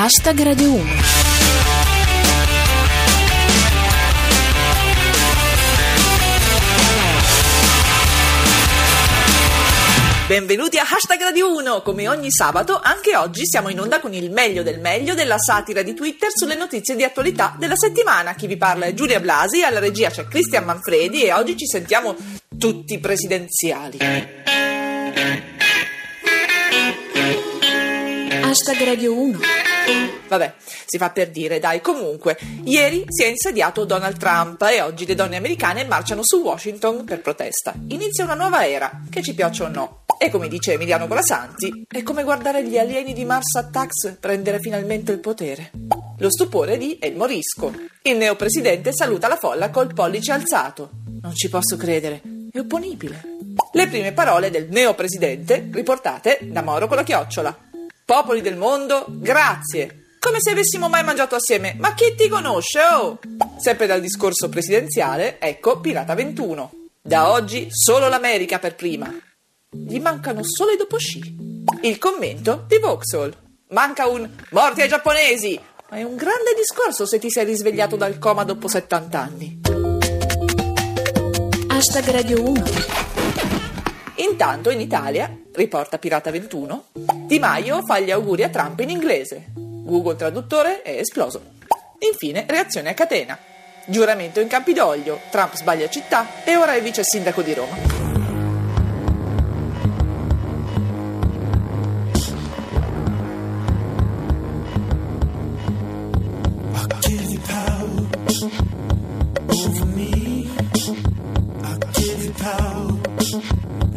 Hashtag Radio 1. Benvenuti a Hashtag Radio 1! Come ogni sabato, anche oggi siamo in onda con il meglio del meglio della satira di Twitter sulle notizie di attualità della settimana. Chi vi parla è Giulia Blasi, alla regia c'è Cristian Manfredi e oggi ci sentiamo tutti presidenziali. Hashtag Radio 1. Vabbè, si fa per dire, dai. Comunque, ieri si è insediato Donald Trump e oggi le donne americane marciano su Washington per protesta. Inizia una nuova era, che ci piaccia o no. E come dice Emiliano Colasanti, è come guardare gli alieni di Mars Attacks prendere finalmente il potere. Lo stupore di El Morisco. Il neopresidente saluta la folla col pollice alzato. Non ci posso credere, è opponibile. Le prime parole del neopresidente riportate da Mauro con la chiocciola. Popoli del mondo, grazie. Come se avessimo mai mangiato assieme. Ma chi ti conosce, oh? Sempre dal discorso presidenziale, ecco Pirata 21. Da oggi solo l'America per prima. Gli mancano solo i dopo sci. Il commento di Vauxhall. Manca un morti ai giapponesi. Ma è un grande discorso se ti sei risvegliato dal coma dopo 70 anni. Hashtag Radio 1. Intanto in Italia, riporta Pirata 21, Di Maio fa gli auguri a Trump in inglese. Google Traduttore è esploso. Infine, reazione a catena. Giuramento in Campidoglio, Trump sbaglia città e ora è vice sindaco di Roma. Over me. I'll give you power.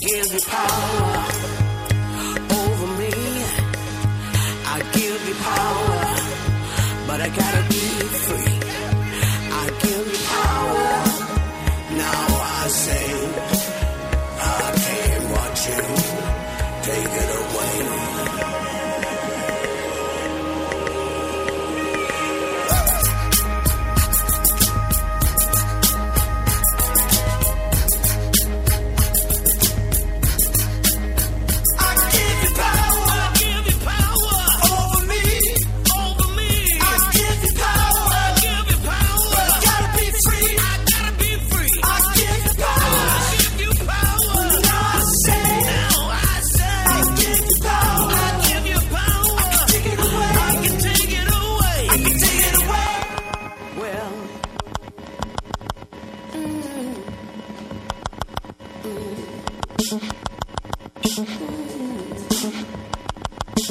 Give you power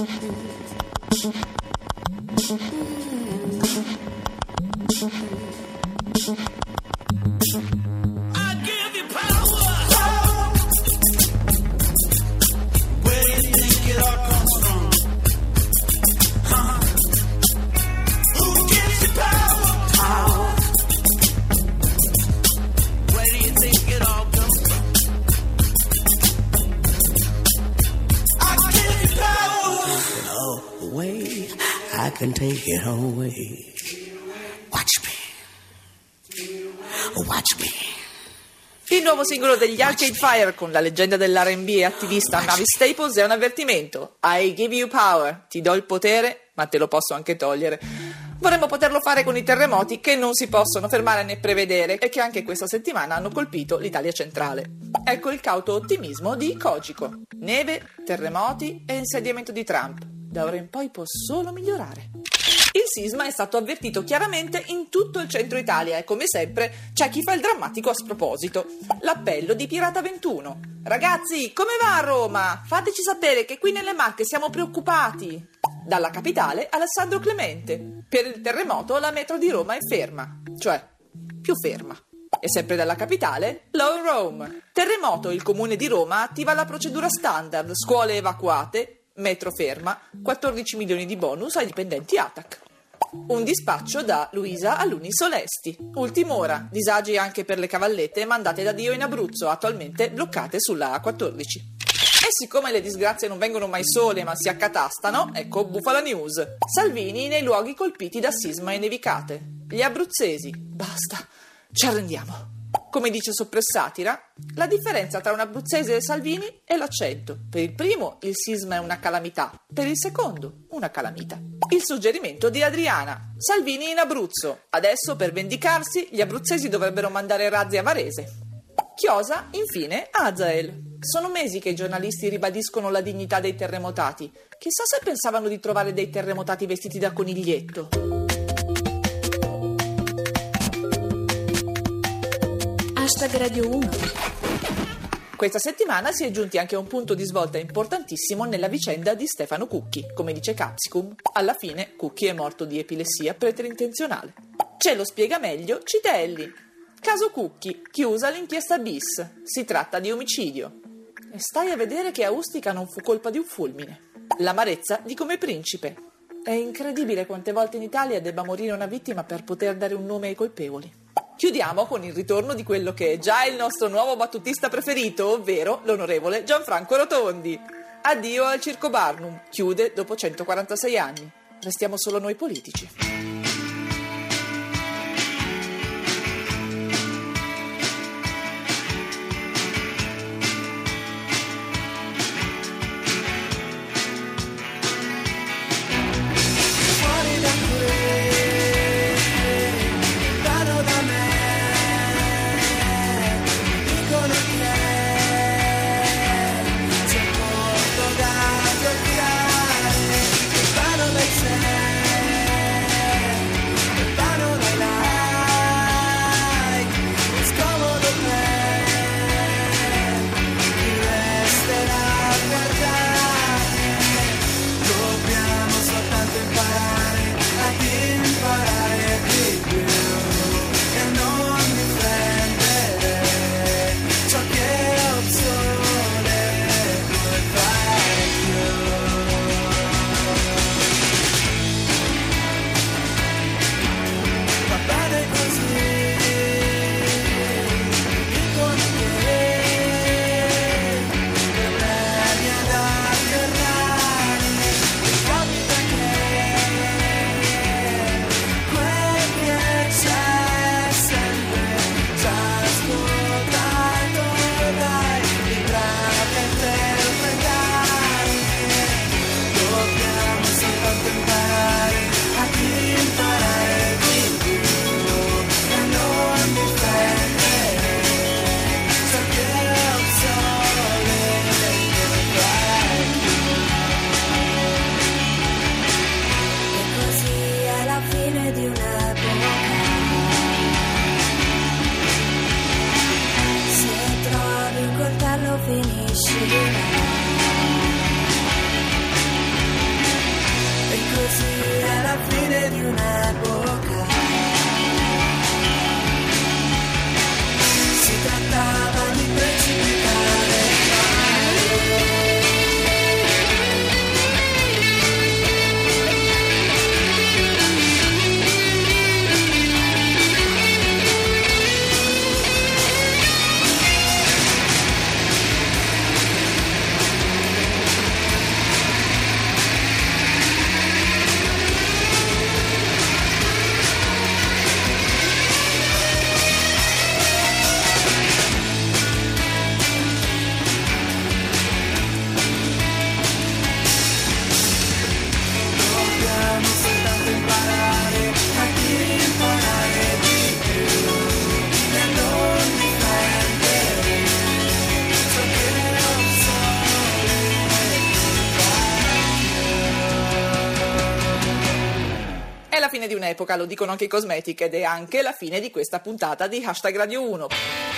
I can take it away. Watch me. Il nuovo singolo degli Arcade Fire con la leggenda dell'R&B e attivista Mavis Staples è un avvertimento. I give you power, ti do il potere, ma te lo posso anche togliere. Vorremmo poterlo fare con i terremoti che non si possono fermare né prevedere e che anche questa settimana hanno colpito l'Italia centrale. Ecco il cauto ottimismo di Kojiko. Neve, terremoti e insediamento di Trump. Da ora in poi può solo migliorare. Il sisma è stato avvertito chiaramente in tutto il centro Italia e come sempre c'è chi fa il drammatico a sproposito. L'appello di Pirata 21. Ragazzi, come va a Roma? Fateci sapere che qui nelle Marche siamo preoccupati. Dalla capitale Alessandro Clemente. Per il terremoto la metro di Roma è ferma, cioè più ferma. E sempre dalla capitale, Low Rome. Terremoto, il comune di Roma attiva la procedura standard, scuole evacuate, metro ferma, 14 milioni di bonus ai dipendenti ATAC. Un dispaccio da Luisa Aluni Solesti. Ultima ora, disagi anche per le cavallette mandate da Dio in Abruzzo, attualmente bloccate sulla A14. E siccome le disgrazie non vengono mai sole ma si accatastano, ecco Bufala News. Salvini nei luoghi colpiti da sisma e nevicate. Gli abruzzesi. Basta, ci arrendiamo. Come dice Soppressatira, la differenza tra un abruzzese e Salvini è l'accento. Per il primo il sisma è una calamità, per il secondo una calamita. Il suggerimento di Adriana. Salvini in Abruzzo. Adesso per vendicarsi gli abruzzesi dovrebbero mandare razzi a Varese. Chiosa, infine, Azael. Sono mesi che i giornalisti ribadiscono la dignità dei terremotati. Chissà se pensavano di trovare dei terremotati vestiti da coniglietto. Hashtag Radio 1. Questa settimana si è giunti anche a un punto di svolta importantissimo nella vicenda di Stefano Cucchi. Come dice Capsicum, alla fine Cucchi è morto di epilessia preterintenzionale. Ce lo spiega meglio Citelli. Caso Cucchi, chiusa l'inchiesta bis. Si tratta di omicidio. E stai a vedere che a Ustica non fu colpa di un fulmine. L'amarezza di come principe. È incredibile quante volte in Italia debba morire una vittima per poter dare un nome ai colpevoli. Chiudiamo con il ritorno di quello che è già il nostro nuovo battutista preferito, ovvero l'onorevole Gianfranco Rotondi. Addio al Circo Barnum, chiude dopo 146 anni. Restiamo solo noi politici. Fine di un'epoca Se trovi un coltello finisci un'epoca, lo dicono anche i cosmetic, ed è anche la fine di questa puntata di Hashtag Radio 1.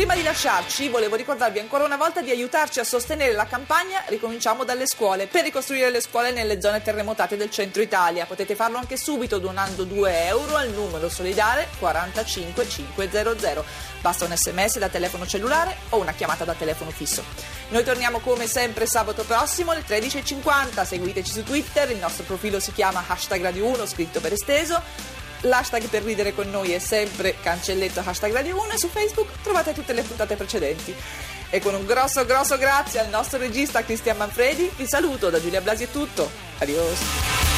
Prima di lasciarci, volevo ricordarvi ancora una volta di aiutarci a sostenere la campagna Ricominciamo dalle scuole per ricostruire le scuole nelle zone terremotate del centro Italia. Potete farlo anche subito donando 2 euro al numero solidale 45500. Basta un sms da telefono cellulare o una chiamata da telefono fisso. Noi torniamo come sempre sabato prossimo alle 13.50. Seguiteci su Twitter, il nostro profilo si chiama hashtag Radio 1 scritto per esteso. L'hashtag per ridere con noi è sempre cancelletto hashtag Radio 1 e su Facebook trovate tutte le puntate precedenti. E con un grosso grosso grazie al nostro regista Cristian Manfredi vi saluto, da Giulia Blasi è tutto. Adios.